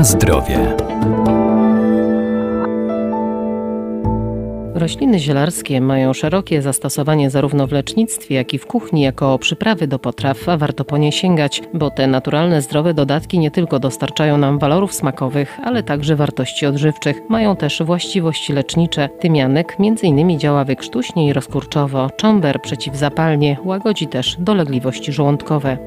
Na zdrowie. Rośliny zielarskie mają szerokie zastosowanie zarówno w lecznictwie, jak i w kuchni jako przyprawy do potraw, a warto po nie sięgać, bo te naturalne, zdrowe dodatki nie tylko dostarczają nam walorów smakowych, ale także wartości odżywczych. Mają też właściwości lecznicze. Tymianek m.in. działa wykrztuśnie i rozkurczowo, czomber przeciwzapalnie, łagodzi też dolegliwości żołądkowe.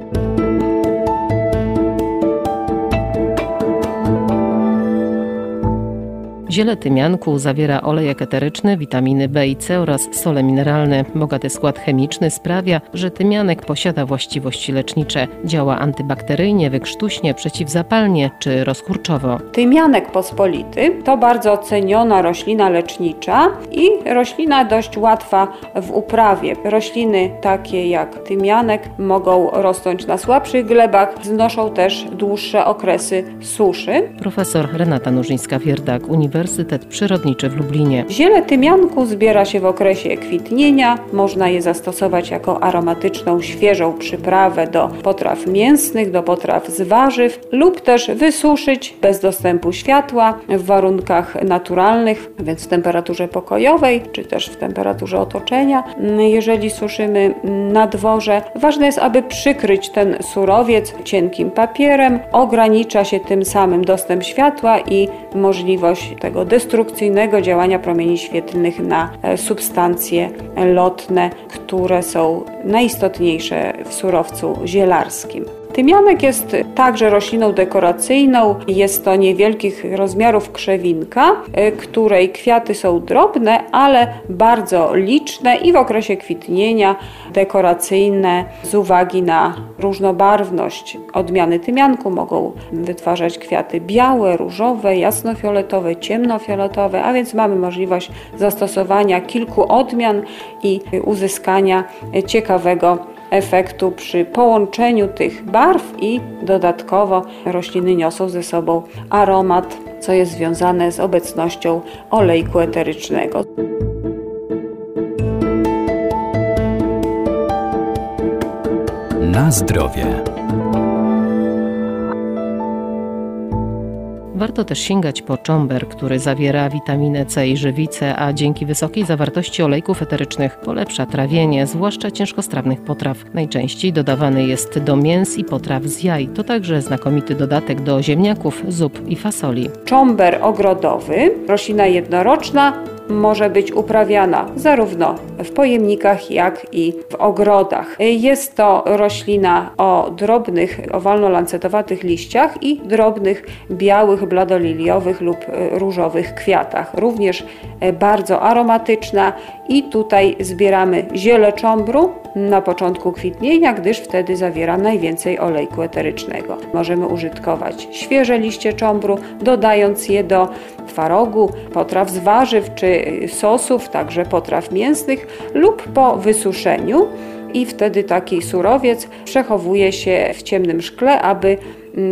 Ziele tymianku zawiera olejek eteryczny, witaminy B i C oraz sole mineralne. Bogaty skład chemiczny sprawia, że tymianek posiada właściwości lecznicze. Działa antybakteryjnie, wykrztuśnie, przeciwzapalnie czy rozkurczowo. Tymianek pospolity to bardzo ceniona roślina lecznicza i roślina dość łatwa w uprawie. Rośliny takie jak tymianek mogą rosnąć na słabszych glebach, znoszą też dłuższe okresy suszy. Profesor Renata Nurzyńska-Wierdak, Uniwersytet Uniwersytet Przyrodniczy w Lublinie. Ziele tymianku zbiera się w okresie kwitnienia. Można je zastosować jako aromatyczną, świeżą przyprawę do potraw mięsnych, do potraw z warzyw lub też wysuszyć bez dostępu światła w warunkach naturalnych, więc w temperaturze pokojowej czy też w temperaturze otoczenia. Jeżeli suszymy na dworze, ważne jest, aby przykryć ten surowiec cienkim papierem. Ogranicza się tym samym dostęp światła i możliwość tego tego destrukcyjnego działania promieni świetlnych na e, substancje lotne, które są najistotniejsze w surowcu zielarskim. Tymianek jest także rośliną dekoracyjną. Jest to niewielkich rozmiarów krzewinka, y, której kwiaty są drobne, ale bardzo liczne i w okresie kwitnienia dekoracyjne z uwagi na różnobarwność odmiany tymianku mogą wytwarzać kwiaty białe, różowe, jasnofioletowe, ciemnofioletowe, a więc mamy możliwość zastosowania kilku odmian i uzyskania ciekawego efektu przy połączeniu tych barw i dodatkowo rośliny niosą ze sobą aromat, co jest związane z obecnością olejku eterycznego. Na zdrowie. Warto też sięgać po czomber, który zawiera witaminę C i żywicę, a dzięki wysokiej zawartości olejków eterycznych polepsza trawienie, zwłaszcza ciężkostrawnych potraw. Najczęściej dodawany jest do mięs i potraw z jaj. To także znakomity dodatek do ziemniaków, zup i fasoli. Czomber ogrodowy, roślina jednoroczna, może być uprawiana zarówno w pojemnikach, jak i w ogrodach. Jest to roślina o drobnych, owalno-lancetowatych liściach i drobnych, białych, bladoliliowych lub różowych kwiatach. Również bardzo aromatyczna i tutaj zbieramy ziele czombru na początku kwitnienia, gdyż wtedy zawiera najwięcej olejku eterycznego. Możemy użytkować świeże liście czombru, dodając je do twarogu, potraw z warzyw czy sosów, także potraw mięsnych lub po wysuszeniu i wtedy taki surowiec przechowuje się w ciemnym szkle, aby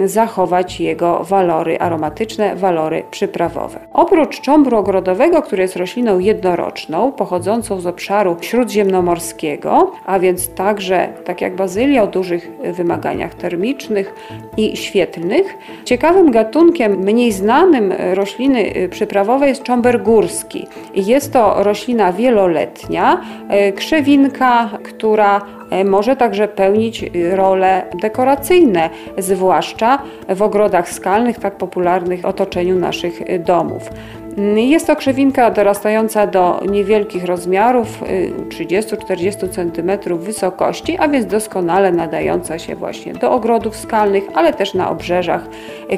zachować jego walory aromatyczne, walory przyprawowe. Oprócz cząbru ogrodowego, który jest rośliną jednoroczną, pochodzącą z obszaru śródziemnomorskiego, a więc także, tak jak bazylia, o dużych wymaganiach termicznych i świetlnych, ciekawym gatunkiem, mniej znanym rośliny przyprawowej jest cząber górski. Jest to roślina wieloletnia, e, krzewinka, która może także pełnić y, role dekoracyjne, zwłaszcza w ogrodach skalnych, tak popularnych w otoczeniu naszych y, domów. Jest to krzewinka dorastająca do niewielkich rozmiarów, 30-40 y, cm wysokości, a więc doskonale nadająca się właśnie do ogrodów skalnych, ale też na obrzeżach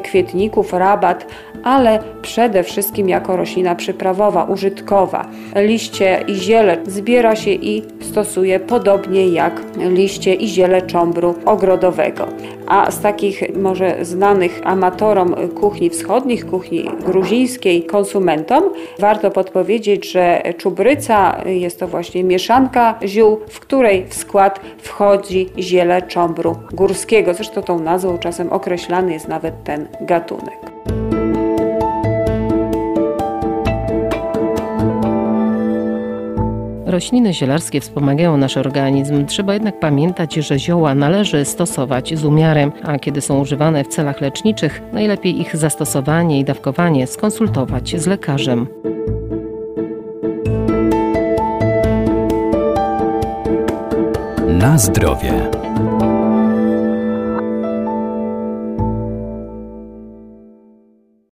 kwietników, rabat, ale przede wszystkim jako roślina przyprawowa, użytkowa. Liście i ziele zbiera się i stosuje podobnie jak liście i ziele cząbru ogrodowego. A z takich może znanych amatorom kuchni wschodnich, kuchni gruzińskiej, konsumentom, warto podpowiedzieć, że czubryca jest to właśnie mieszanka ziół, w której w skład wchodzi ziele cząbru górskiego. Zresztą tą nazwą czasem określany jest nawet ten gatunek. Rośliny zielarskie wspomagają nasz organizm. Trzeba jednak pamiętać, że zioła należy stosować z umiarem, a kiedy są używane w celach leczniczych, najlepiej ich zastosowanie i dawkowanie skonsultować z lekarzem. Na zdrowie.